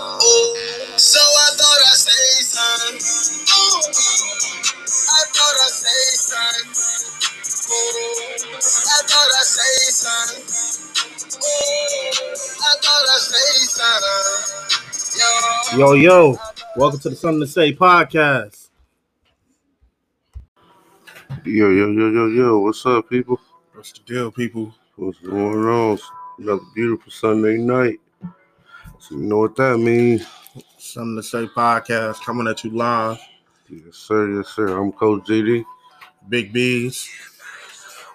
Oh, so I thought I'd say something. Oh, I thought I'd say something. Oh, I thought I'd say something. I thought I'd say something. Yo, yo, welcome to the Something to Say podcast. Yo, yo, yo, yo, yo, what's up, people? What's the deal, people? What's going on? Another beautiful Sunday night. You know what that means? Something to Say podcast coming at you live. Yes, sir, yes, sir. I'm Coach GD. Big B's.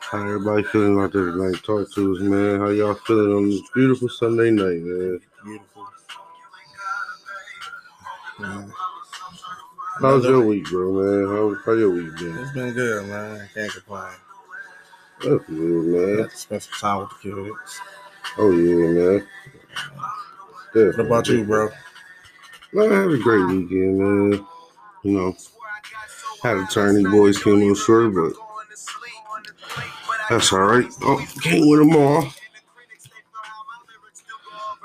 How everybody feeling out there tonight? Talk to us, man. How y'all feeling on this beautiful Sunday night, man? Beautiful. Man, How's your week, bro, man? How, how your week been? It's been good, man. I can't complain. That's good, man. Got to spend some time with the kids. Oh, yeah, man. What about you, bro? Man, I had a great weekend, man. You know, had turn these boys came on short, but that's all right. Oh, can't win them all.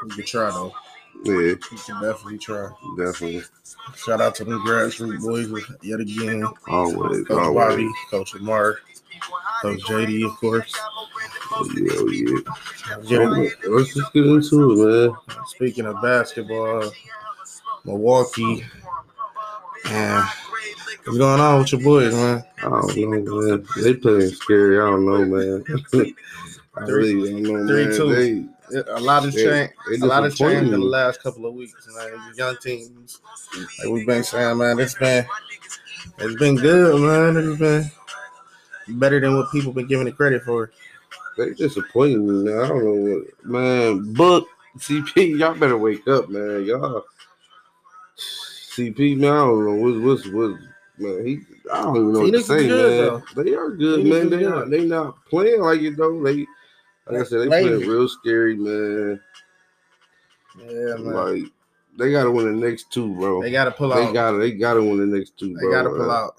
You can try, though. Yeah, You can definitely try. definitely. Shout out to the grassroots boys yet again. Always, Coach always. Bobby, Coach Lamar, Coach JD, of course. Yeah. Let's just get into it, man. Speaking of basketball, Milwaukee, and what's going on with your boys, man? I don't know, man. They playing scary. I don't know, man. I really don't know, three, man. two. They, A lot of change. A lot of change in the last couple of weeks, man. Young teams, like we've been saying, man, it's been it's been good, man. It's been better than what people been giving it credit for. They disappointing me, man. I don't know what, man. Book CP, y'all better wake up, man. Y'all CP, man. I don't know what's what's what, man. He, I don't even know what to say, good, man. They are good, Phoenix man. They good. not, they not playing like it though. They, like I said, they playing real scary, man. Yeah, man. Like they gotta win the next two, bro. They got to pull They out. They gotta, they gotta win the next two, They bro. got to pull man. out.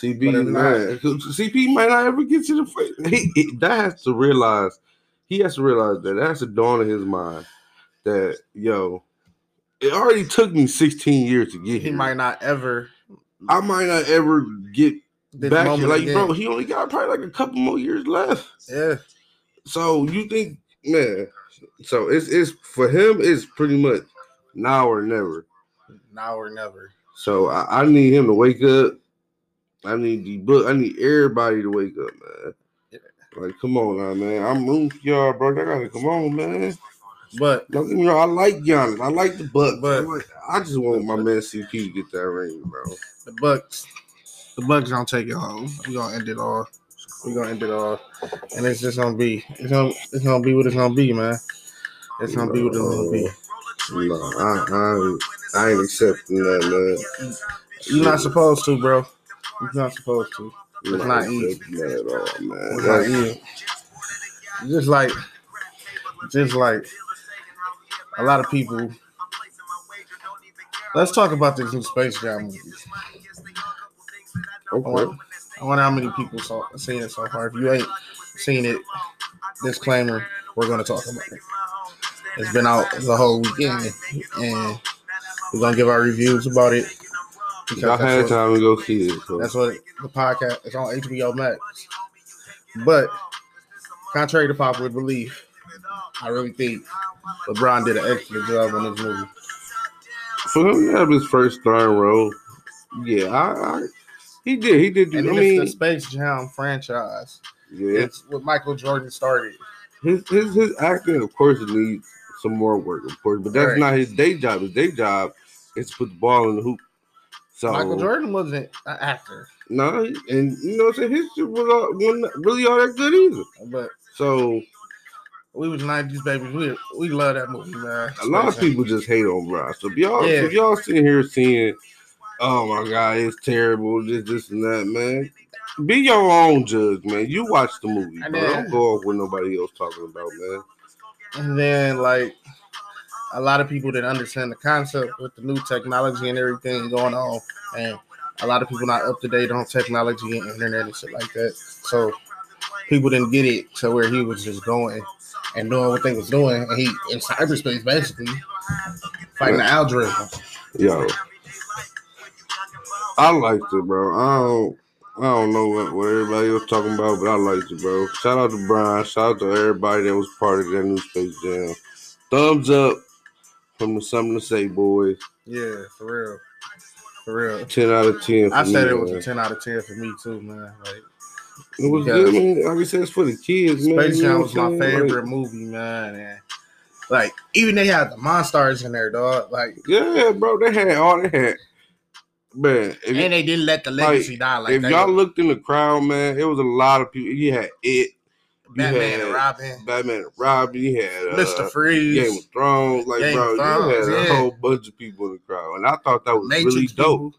CP, But man, CP might not ever get to the fight. He, he that has to realize. He has to realize that that's a dawn in his mind. That yo, it already took me 16 years to get He here. might not ever. I might not ever get This back. here. Like, again. bro, he only got probably like a couple more years left. Yeah, So you think, man? So it's it's for him. It's pretty much now or never. now or never. So I, I need him to wake up. I need the book. I need everybody to wake up, man. Like, come on now, man. I'm rooting for y'all, bro. I gotta come on, man. But Don't get me wrong. I like Giannis. I like the Bucks. But- But I just want my man CP to get that ring, bro. the Bucks, the Bucks gonna take it home. We gonna end it all. We gonna end it all, and it's just gonna be. It's gonna. It's gonna be what it's gonna be, man. It's gonna be what it's gonna be. No, I, I, I ain't accepting that, man. You're not supposed to, bro. You're not supposed to. It's not easy. that at all, man. It's not easy. Just like, just like a lot of people. Let's talk about this new Space Jam movie. I Okay. wonder, I wonder how many people saw seen it so far. If you ain't seen it, disclaimer: we're gonna talk about it. It's been out the whole weekend, and we're gonna give our reviews about it. Because Y'all had what- time to go see it. So. that's what the podcast is on HBO Max. But contrary to popular belief, I really think LeBron did an excellent job on this movie. For him to have his first starring role, yeah, I, I he did. He did. Do, And I mean, it's the Space Jam franchise. yeah, It's what Michael Jordan started. his, his his acting, of course, needs some more work, of course, but that's Right. not his day job. His day job is to put the ball in the hoop. So Michael Jordan wasn't an actor, no, and you know, what I'm saying his shit was all, wasn't really all that good either. but So we was nineties babies. We we love that movie, man. a lot of people just hate on Bron. So if y'all, Yeah. if y'all sitting here seeing, oh my god, it's terrible, this, this, and that, man. Be your own judge, man. You watch the movie, then- Don't go off what nobody else talking about, man. And then like a lot of people didn't understand the concept with the new technology and everything going on, and a lot of people not up to date on technology and internet and shit like that. So people didn't get it to where he was just going and doing what they was doing, and he in cyberspace basically. fighting the algorithm. Yo, I liked it, bro. I don't, I don't know what, what everybody was talking about, but I liked it, bro. Shout out to Brian. Shout out to everybody that was part of that new Space Jam. Thumbs up from Something to Say boys. Yeah, for real, for real. Ten out of ten. For I said me, it was man. a ten out of ten for me too, man. Like It was good. I mean, like I said, it's for the kids, man. Space Jam was my favorite movie, man. And like even they had the monsters in there, dog. Like Like, yeah, bro. They had all they had. Man, if, and they didn't let the legacy die like if that. y'all looked in the crowd, man, it was a lot of people. You had it, Batman and Robin, Batman and Robin. You had uh, Mr. Freeze, Game of Thrones. Like, Game bro, Thrones, you had a whole bunch of people in the crowd, and I thought that was Matrix really dope. people.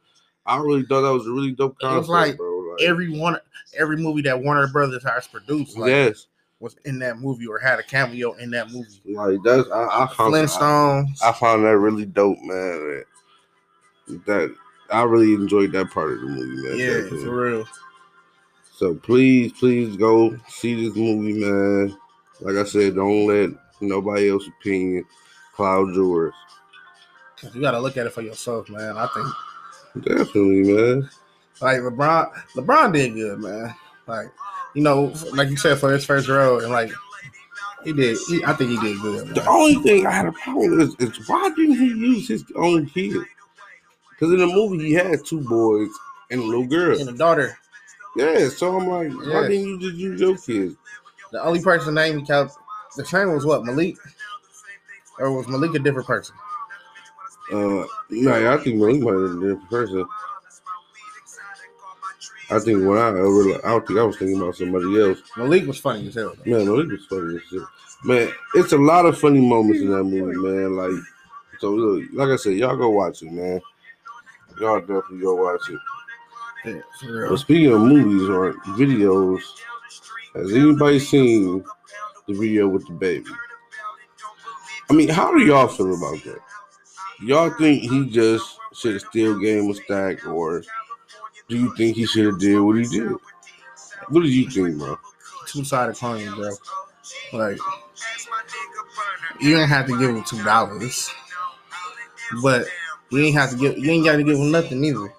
I really thought that was a really dope It was concept, like bro. Like, Every one, every movie that Warner Brothers has produced, like, yes, was in that movie or had a cameo in that movie. like that's I, I found I, Flintstones. I found that really dope, man. That, that I really enjoyed that part of the movie, man. yeah, definitely. for real. So please, please go see this movie, man. Like I said, don't let nobody else's opinion cloud yours. You got to look at it for yourself, man. I think Definitely, man. like LeBron, LeBron did good, man. Like you know, like you said for his first role, and like he did. He, I think he did good. The only thing I had a problem with is, is why didn't he use his own kid? Because in the movie he had two boys and a little girl. And a daughter, Yeah, so I'm like, why didn't you just use your kids? the only person named Cal, the same was what Malik, or was Malik a different person? Uh, no, I think Malik might have been a different person. I think when I over, I don't think I was thinking about somebody else. Malik was funny as hell. Man, Malik was funny as shit. Man, it's a lot of funny moments in that movie, man. Like, so look, like I said, y'all go watch it, man. Y'all definitely go watch it. Yeah, But speaking of movies or videos, has anybody seen the video with the baby? I mean, how do y'all feel about that? Y'all think he just should have still him a stack, or do you think he should have did what he did? What do you think, bro? Two sided coin, bro. Like you ain't have to give him two dollars, but you ain't have to give. You ain't got to give him nothing either.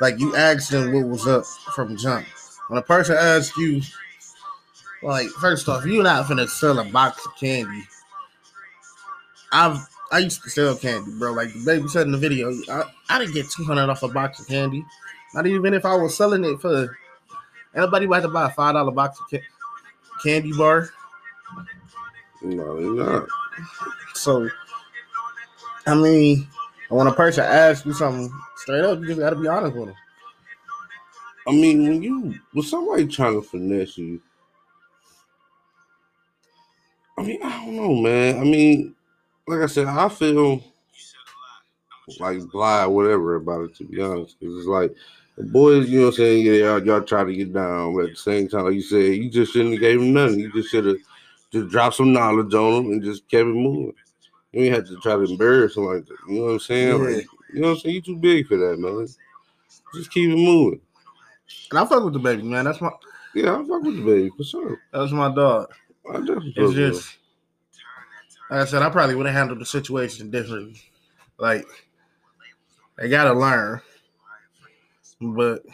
Like you asked them what was up from jump. When a person asks you, like, first off, you're not finna sell a box of candy. I've I used to sell candy, bro. Like the baby said in the video, I, I didn't get two hundred off a box of candy. Not even if I was selling it for anybody about to buy a five dollar box of ca- candy bar. No, you're not. So, I mean, when a person asks you something straight up, you just gotta be honest with them. I mean, when you when somebody trying to finesse you, I mean, I don't know, man. I mean, like I said, I feel like blah, whatever about it. To be honest, because it's like the boys, you know, what I'm saying, yeah, y'all, y'all try to get down, but at the same time, like you said, you just shouldn't have gave him nothing. You just should have just dropped some knowledge on him and just kept it moving. You ain't have to try to embarrass him like that. You know what I'm saying? Yeah. Like, you know what I'm saying? You too big for that, man. Just keep it moving. And I fuck with the baby, man. That's my Yeah, I fuck with the baby for sure. that's my dog. I definitely It's just like I said, I probably would have handled the situation differently. Like they gotta learn. But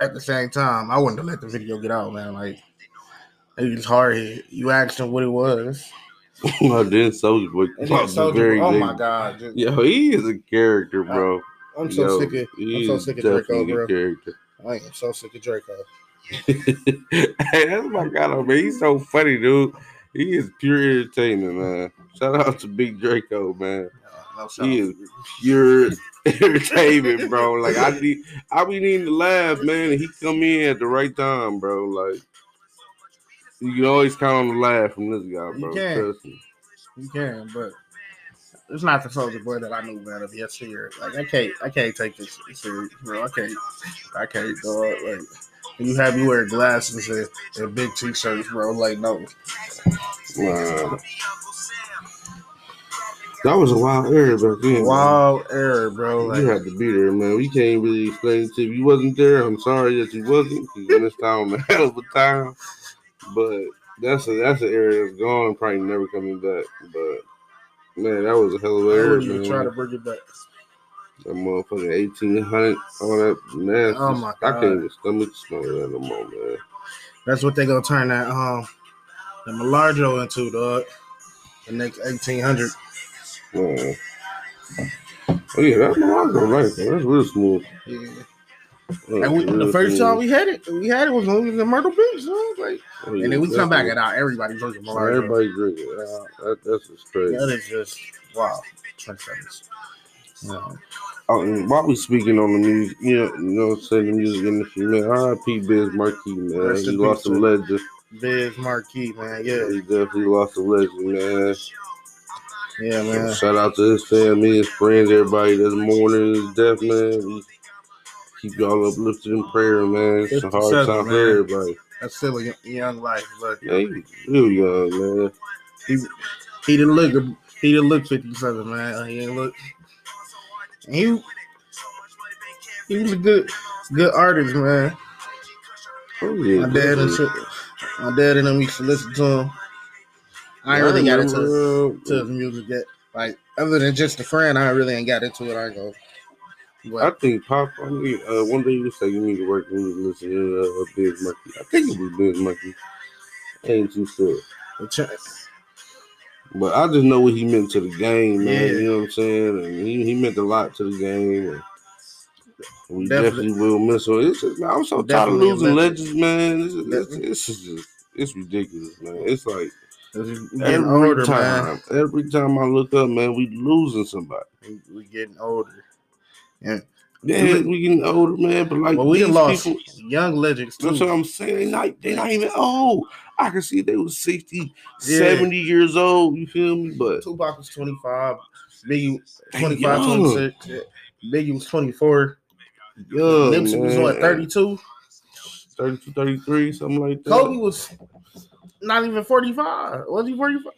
at the same time, I wouldn't have let the video get out, man. Like it's hard hit. You asked him what it was. I did Soulja Boy. And Fuck, then Soulja very Boy- oh my god. Yo, he is a character, bro. I'm so Yo, sick of I'm so sick of Draco, bro. character. I am so sick of Draco. hey, that's my guy, man. He's so funny, dude. He is pure entertainment, man. Shout out to Big Draco, man. Uh, no. He is pure entertainment, bro. Like I need, I be needing to laugh, man. And he come in at the right time, bro. Like you can always count on the laugh from this guy, bro. You can. You can, but it's not the Soulja Boy that I knew, man, of yesteryear. Like I can't, I can't take this serious, bro. I can't, I can't, dog. Like you have me wear glasses and, and big t-shirts, bro. Like no, Wow. That was a wild era back then. man. wild error, bro. You Like had to be there, man. We can't really explain it to you. If you wasn't there, I'm sorry that you wasn't. You missed out on a hell of a time. But that's a that's an area that's gone and probably never coming back. But Man, that was a hell of a I era, wouldn't even try to bring it back. That motherfucking eighteen hundred, all that man. Oh my God. I can't even stomach smell that no more, man. That's what they gonna turn that um the Malarjo into, dog. The next eighteen hundred. Oh yeah, that's my right though. That's real smooth. Yeah. That's And we, the first time we had it, we had it was when we was in Myrtle Beach. So like, Oh, and then we come back and out, everybody drinking Malarjo. Everybody drink it. Yeah, that, that's just crazy. That is just wow. Trendsetters. Yeah. Oh, while we speaking on the music, you know, you know what I'm saying, the music industry, man, R.I.P. Biz Markie, man. Rest he lost a legend. Biz Markie, man. Yeah, He definitely lost a legend, man. yeah, man. Shout out to his family, his friends, everybody that's mourning his death, man. Keep y'all uplifted in prayer, man. It's a hard 57, time for man. everybody. That's still a young- life, but Man, he real young, man. he he didn't look he didn't look fifty seven, man. He didn't look. He he was a good good artist, man. Oh, yeah, My dad and my dad and them used to listen to him. I ain't really got into to his music yet. Like other than just a friend, I really ain't got into it. I ain't go. I think Pop. I mean, uh, one day you was you need to work and we was listening to uh, Biz Monkey. I think it was Biz Monkey. I ain't too sure, but I just know what he meant to the game, man. Yeah. You know what I'm saying? And he, he meant a lot to the game. And we Definitely. definitely, will miss him. It's just, I'm so tired of losing legend. legends, man. This is, this, Definitely. just it's ridiculous, man. It's like every older, time, man. every time I look up, man, we losing somebody. We, we getting older. And Yeah, we getting older, man. But like well, we these done lost people, young legends too. That's what I'm saying. They not they not even old. I can see they was 60, Yeah. 70 years old. You feel me? But Tupac was 25, Biggie 25, young. 26. Biggie was 24. young, Nipsey was man. what 32. 32, 33, something like that. Kobe was not even 45. Was he 45?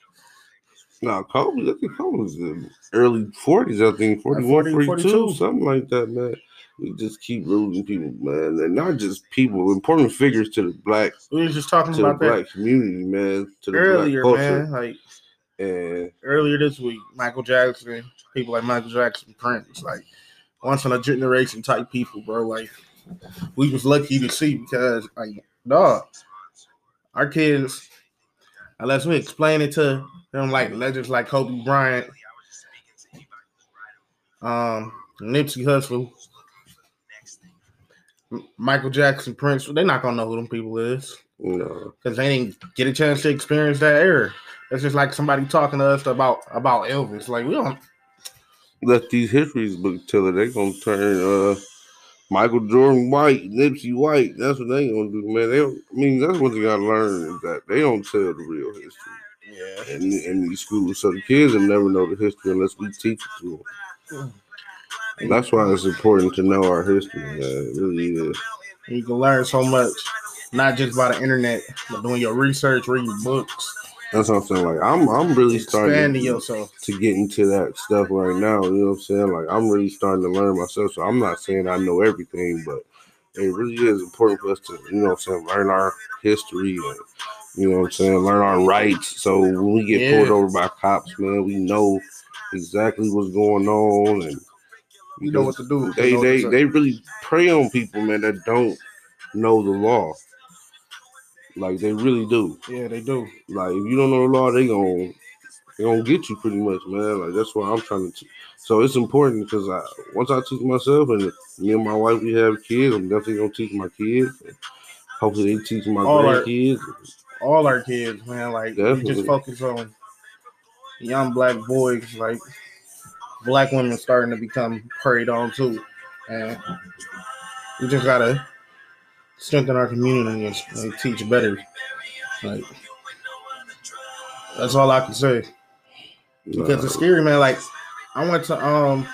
No, Kobe, I think Kobe was in early 40s, I think 41, 40, 42, 42. something like that, man. We just keep losing people, man. And not just people, important figures to the black We was just talking to the about that community, man. To the earlier, black culture. man. Like And earlier this week, Michael Jackson, people like Michael Jackson, Prince, like once in a generation type people, bro. Like we was lucky to see because like dog, our kids, unless we explain it to them like legends like Kobe Bryant, um, Nipsey Hussle, Michael Jackson, Prince, they're not gonna know who them people is know, because they didn't get a chance to experience that era. It's just like somebody talking to us about about Elvis. Like we don't. let these histories book tell it, they gonna turn uh Michael Jordan white, Nipsey white. That's what they gonna do, man. They, don't- I mean, that's one thing I learned is that they don't tell the real history Yeah. in, in these schools. So the kids will never know the history unless we teach it to them. And that's why it's important to know our history, man. It really is. You can learn so much, not just by the internet, but doing your research, reading books, That's what I'm saying. Like I'm, I'm really starting expanding to, yourself. to get into that stuff right now. You know what I'm saying? Like I'm really starting to learn myself. So I'm not saying I know everything, but it really is important for us to, you know what I'm saying, learn our history and you know what I'm saying, learn our rights. So when we get Yeah. pulled over by cops, man, we know exactly what's going on and You know what to do. they they they really prey on people, man, that don't know the law. Like they really do. yeah, they do. Like if you don't know the law, they gon' they gonna get you pretty much, man. Like that's why I'm trying to. T- so it's important because I once I teach myself and me and my wife we have kids, I'm definitely gonna teach my kids. Hopefully they teach my All our- grandkids. All our kids, man. Like just focus on young black boys. Like black women starting to become preyed on too, and we just gotta strengthen our community and, and teach better. Like that's all I can say. Because it's scary, man. Like I went to um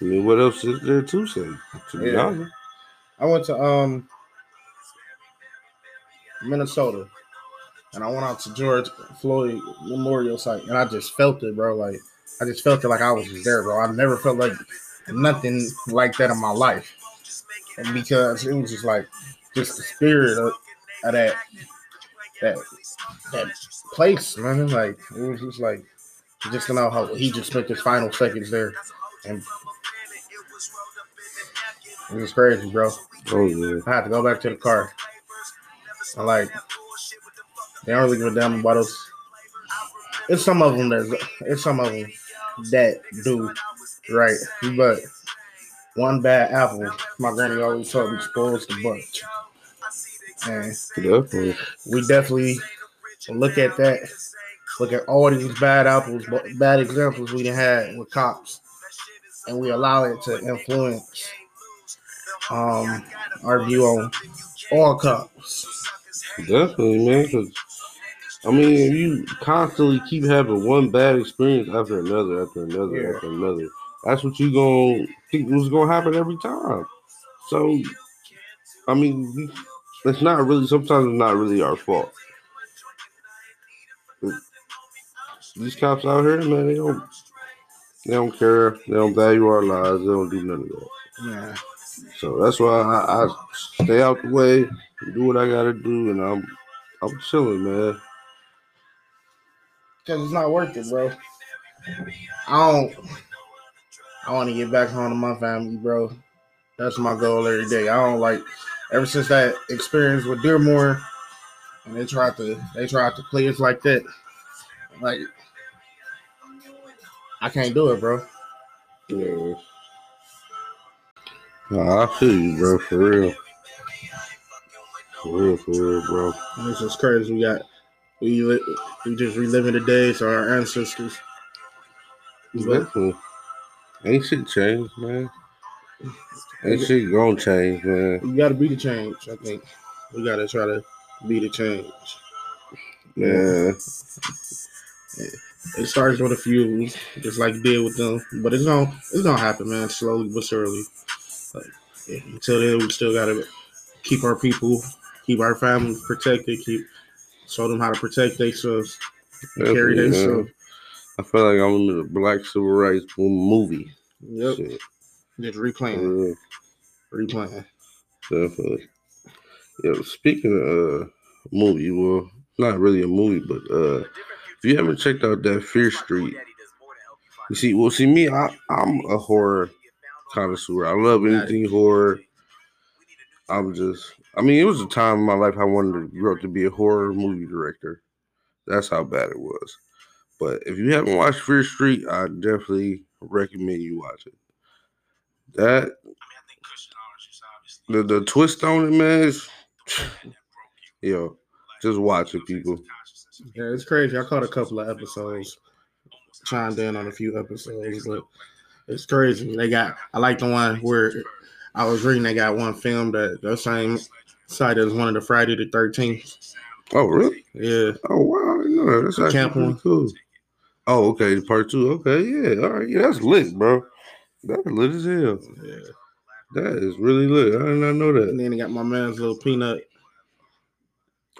I mean, what else is there to say? To be Yeah. honest, I went to um Minnesota and I went out to George Floyd Memorial Site and I just felt it, bro. Like I just felt it like I was just there, bro. I never felt like nothing like that in my life. And because it was just like just the spirit of, of that that that place, man. Like it was just like just to know how he just spent his final seconds there, and it was crazy, bro. Oh yeah. I had to go back to the car. I like they don't really give a damn about us. It's some of them that it's some of them that do right, but one bad apple, my granny always told me spoils the bunch. And Definitely. we definitely look at that, look at all these bad apples, bad examples we had with cops, and we allow it to influence um our view on all cops. Definitely, man. 'cause, I mean, if you constantly keep having one bad experience after another, after another, Yeah. after another, that's what you gonna think was gonna happen every time. So, I mean, it's not really. Sometimes it's not really our fault. These cops out here, man, they don't. They don't care. They don't value our lives. They don't do none of that. Yeah. So that's why I, I stay out the way, do what I gotta do, and I'm I'm chilling, man. Cause it's not worth it, bro. I don't. I want to get back home to my family, bro. That's my goal every day. I don't like. Ever since that experience with Dearmore, and they tried to they tried to play us like that, like I can't do it, bro. Yeah. Nah, I feel you, bro, for real. For real, for real, bro. It's just crazy. We got we we just reliving the days of our ancestors. But Definitely. Ain't shit changed, man. Ain't shit gonna change, man. You got to be the change. I think we got to try to be the change. Yeah. It starts with a few, just like did with them, but it's gonna it's gonna happen, man. Slowly but surely. Like, yeah, until then, we still gotta keep our people, keep our families protected, keep show them how to protect themselves, and carry themselves. I feel like I'm in a black civil rights movie. Yep, Shit. just replaying, real. replaying. Definitely. Yeah, speaking of uh movie, well, not really a movie, but uh if you haven't checked out that Fear Street, you see, well, see me, I, I'm a horror connoisseur. I love anything horror. I'm just, I mean, it was a time in my life I wanted to grow up to be a horror movie director. That's how bad it was. But if you haven't watched Fear Street, I definitely recommend you watch it. That I mean, I the the twist on it, man, is yo, just watch it, people. Yeah, it's crazy. I caught a couple of episodes, chimed in on a few episodes, but it's crazy. They got. I like the one where I was reading. They got one film that the same site as one of the Friday the Thirteenth. Oh, really? Yeah, Oh, wow, I know. That's actually Camp pretty one. cool. Oh, okay, part two. Okay, yeah, all right, yeah, that's lit, bro. That's lit as hell. yeah. That is really lit. I did not know that. And then they got my man's little peanut.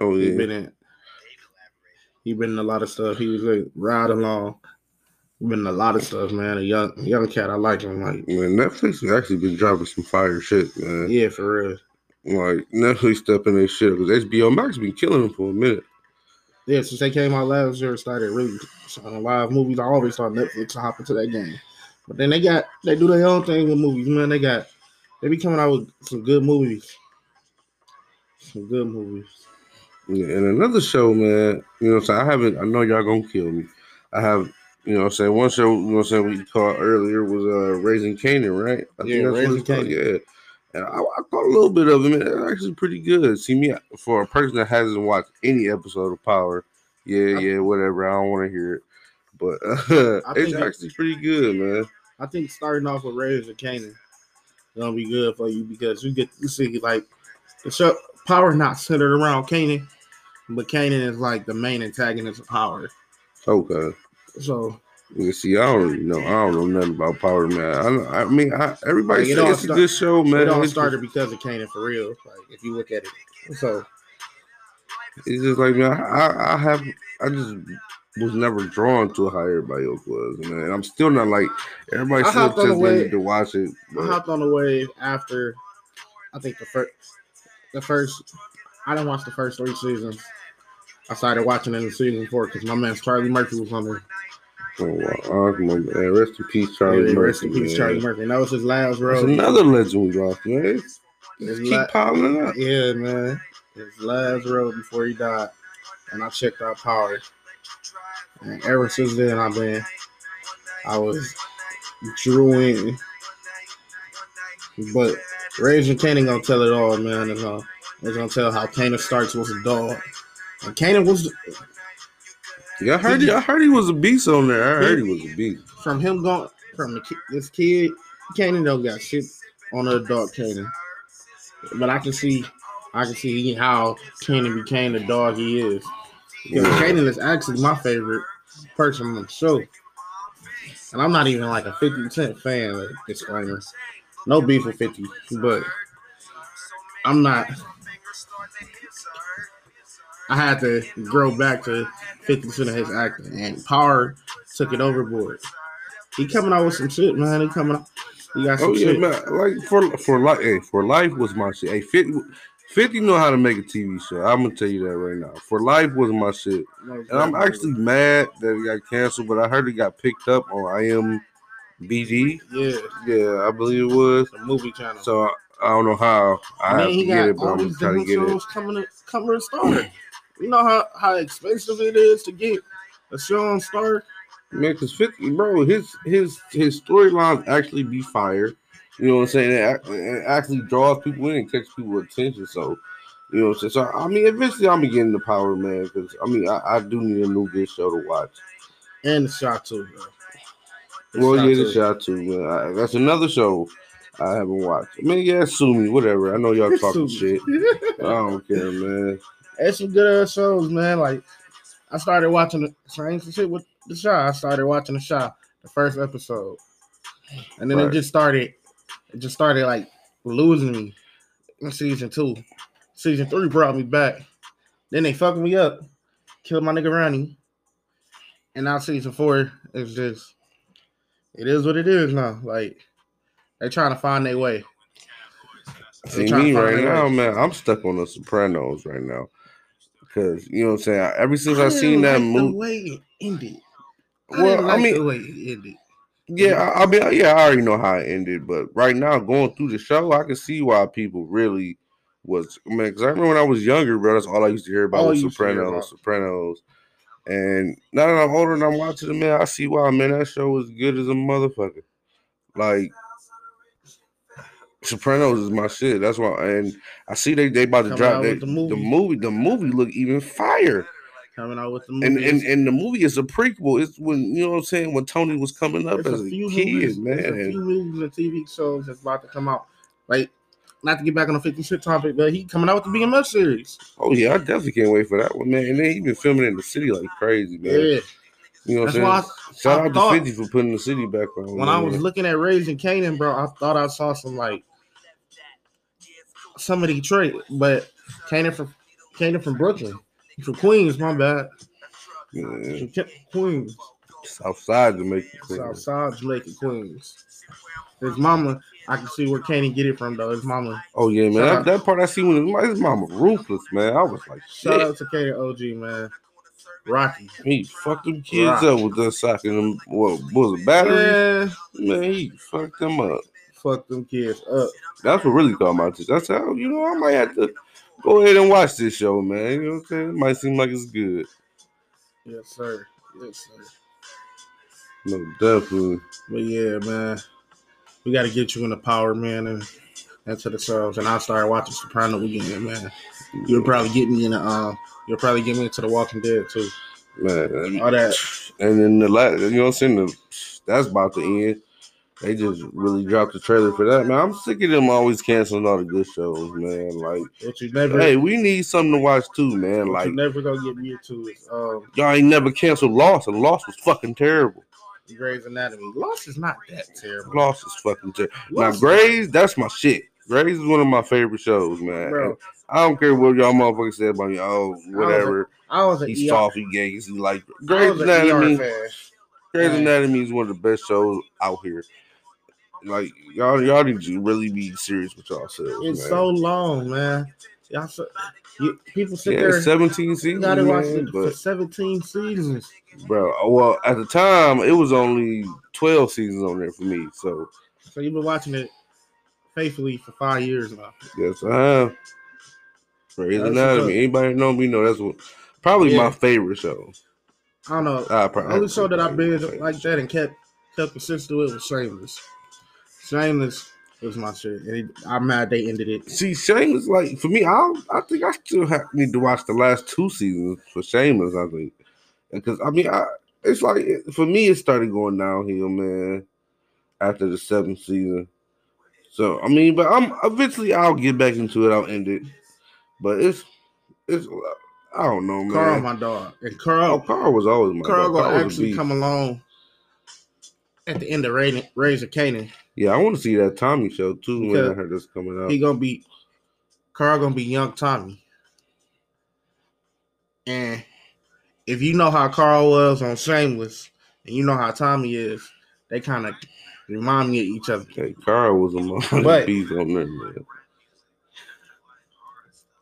Oh yeah. He been in. He been in a lot of stuff. He was like ride along. He been in a lot of stuff, man. A young young cat. I like him. Like man, Netflix has actually been dropping some fire shit, man. yeah, for real. Like Netflix stepping their shit because HBO Max been killing them for a minute. Yeah, since they came out last year, started really on live movies. I always thought Netflix to hop into that game, but then they got they do their own thing with movies, man. They got they be coming out with some good movies, some good movies. Yeah, and another show, man. You know, what I'm saying I haven't. I know y'all gonna kill me. I have. You know, what I'm saying one show. You know, what I'm saying we called earlier was uh Raising Kanan, right? I Yeah, Raising Kanan. Yeah. And I, I caught a little bit of it. Man. It's actually pretty good. See me for a person that hasn't watched any episode of Power. Yeah, yeah, whatever. I don't want to hear it, but uh, it's actually pretty good, man. I think starting off with Raiders of Kanan gonna be good for you because you get you see like the show Power not centered around Kanan, but Kanan is like the main antagonist of Power. Okay. So You see, I don't really know. I don't know nothing about Power, man. I, I mean, I, everybody Like, says it's a good show, man. it all started because of Kanan for real. Like if you look at it, so It's just like man, I, I have I just was never drawn to how everybody else was, man. And I'm still not like everybody I still hopped on tells the me wave. to watch it. I But hopped on the wave after I think the first the first I didn't watch the first three seasons. I started watching it in the season four because my man Charlie Murphy was on there. Oh. Man, rest in peace, Charlie Yeah, Murphy. rest in peace, man. Charlie Murphy. And that was his last That's another legend we lost, man. It's- Keep la- piling up. Yeah, man. His last road before he died. And I checked out Power. And ever since then, I've been, I was drew in. But Raising Kanan gonna tell it all, man. It's gonna, it's gonna tell how Kanan starts was a dog. And Kanan was, Yeah, I heard. He, I heard he was a beast on there. I heard he was a beast. from him going, from the, this kid, Kanan don't got shit on the adult Kanan. But I can see, I can see how Kanan became the dog he is. Yeah. Kanan is actually my favorite person on the show. And I'm not even like a 50 Cent fan, like, disclaimer. No beef with 50, but I'm not. I had to grow back to 50% of his acting, and Power took it overboard. He coming out with some shit, man. He coming out. He got some Oh yeah, shit. man. Like for for life, hey, for life was my shit. Hey, 50, 50 know how to make a TV show. I'm gonna tell you that right now. For life was my shit, and I'm actually mad that it got canceled. But I heard it got picked up on IMBD. yeah, Yeah, I believe it was. the movie channel. So I don't know how I And have to get it, but I'm trying to get it. coming to coming to Star. You know how, how expensive it is to get a show on Star? Man, because 50, bro, his his his storylines actually be fire. You know what I'm saying? It, it actually draws people in and catch people attention. So, you know what I'm saying? So, I mean, eventually I'm getting the power, man, because I mean, I, I do need a new good show to watch. And the shot too, bro. The well, Shot yeah, the too. shot too, man. I, that's another show I haven't watched. I mean, yeah, sue me, whatever. I know y'all talking shit. I don't care, man. It's some good ass shows, man. Like I started watching the same shit with the Chi. I started watching the Chi, the first episode, and then Right. it just started. It just started like losing me in season two. Season three brought me back. Then they fucked me up, killed my nigga Ronnie, and now season four is just. It is what it is now. Like they trying to find their way. See me right now, way. man. I'm stuck on the Sopranos right now. Cause you know what I'm saying. Ever since I, didn't seen that like movie, the way it ended. I Well, didn't I mean- the way it ended. Yeah, mm-hmm. I, I mean, yeah, I already know how it ended, but right now, going through the show, I can see why people really was. I mean, because I remember when I was younger, bro, that's all I used to hear about All was you used to hear Sopranos, about. Sopranos. And now that I'm older and I'm watching it, man, I see why, man, that show was good as a motherfucker. Like, Sopranos is my shit. That's why, and I see they they about to Coming drop out they, with the the movie. movie. The movie look even fire. Coming out with the movie. And, and and the movie is a prequel. It's when you know what I'm saying when Tony was coming up it's as a a, few kid, movies, man. There's a and- few movies and TV shows that's about to come out. Like, not to get back on the 50 shit topic, but he coming out with the BMF series. Oh yeah, I definitely can't wait for that one, man. And they even filming in the city like crazy, man. Yeah. You know what That's I'm saying? Shout I out thought- to 50 for putting the city back on. When I man. was looking at Raising Kanan, bro, I thought I saw some like some of Detroit, but Kanan from Kanan from Brooklyn, from Queens. My bad, Yeah, from Queens. South Side Jamaica. Queen. South Side, Jamaica, Queens. His mama, I can see where Kanan get it from though. His mama. Oh yeah, man. That, that part I see when his, his mama ruthless, man. I was like, Shout shit. out to Kanan OG man, Rocky. He fucked them kids Rock. up with that socking them. What was it? Batteries? Yeah, Man, he fucked them up. Fuck them kids up. That's what really caught my attention. That's how you know I might have to go ahead and watch this show, man. You know what I'm saying? It might seem like it's good. Yes, sir. Yes, sir. No, definitely. But yeah, man, we got to get you in the power, man, and into the shows. And I started watching Soprano again, man. You'll probably get me in the um. You'll probably get me into the Walking Dead too. man. All that. And then the last, you know what I'm saying? The, that's about to end. They just really dropped the trailer for that, man. I'm sick of them always canceling all the good shows, man. Like, What you never. hey, we need something to watch too, man. Like, you never gonna get me into is um y'all ain't never canceled Lost, and Lost was fucking terrible. Grey's Anatomy. Lost is not that terrible. Lost is fucking terrible. Now, Grey's, that's my shit. Grey's is one of my favorite shows, man. Bro, I don't care what y'all motherfuckers say about me. Oh, whatever. I was an He's ER, soft, he gay, he's like I Grey's was an ER Anatomy. Grey's. Anatomy is one of the best shows out here. Like y'all, y'all need to really be serious with yourselves. It's man. It's so long, man. Y'all, so, you, people sit Yeah, there. 17 seasons, gotta watch man, it for 17 seasons. bro, uh, well, at the time it was only 12 seasons on there for me. So So you've been watching it faithfully for five years now. yes, I have. Grey's Anatomy. Anybody know me know that's what probably my favorite show. I don't know. I probably only show that I binged like that and kept kept consistent with was Shameless. Shameless was my shit. And it- I'm mad they ended it. See, Shameless, like for me, I I think I still have, need to watch the last two seasons for Shameless. I think because I mean, I, it's like for me, it started going downhill, man, after the seventh season. So I mean, but I'm eventually I'll get back into it. I'll end it, but it's it's I don't know, man. Carl, my dog, and oh, Carl, Carl was always my Carl dog. gonna Carl a actually come along at the end of Raising Kanan. Yeah, I want to see that Tommy show too. Because I heard that's coming out. He gonna be Carl gonna be young Tommy. And if you know how Carl was on Shameless, and you know how Tommy is, they kind of remind me of each other. Hey, Carl was a But- beast on there, man.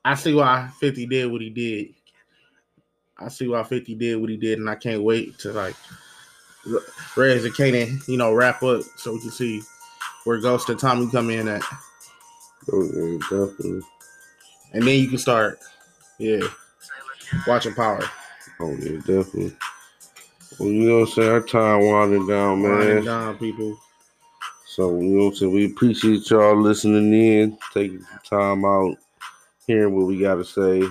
I see why 50 did what he did. I see why 50 did what he did, and I can't wait to like Rez and Kanan, you know, wrap up so we can see where Ghost and Tommy come in at. Oh, yeah, definitely. And then you can start, yeah, watching Power. Oh yeah, definitely. Well, you know what I'm saying? Our time winding down, man. Winding down, people. So you know what I'm saying? We appreciate y'all listening in, taking time out, hearing what we gotta say.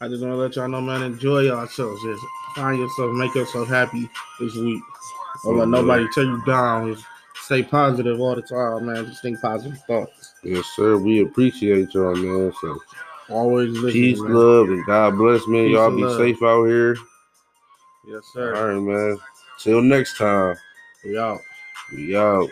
I just want to let y'all know, man, enjoy yourselves. Just find yourself, make yourself happy this week. Don't let Oh, nobody tear you down. Stay positive all the time, man. Just think positive thoughts. Yes, sir. We appreciate y'all, man. So Always peace, man. love, and God bless, man. Peace y'all be love. safe out here. Yes, sir. All right, man. Till next time. We out. We out.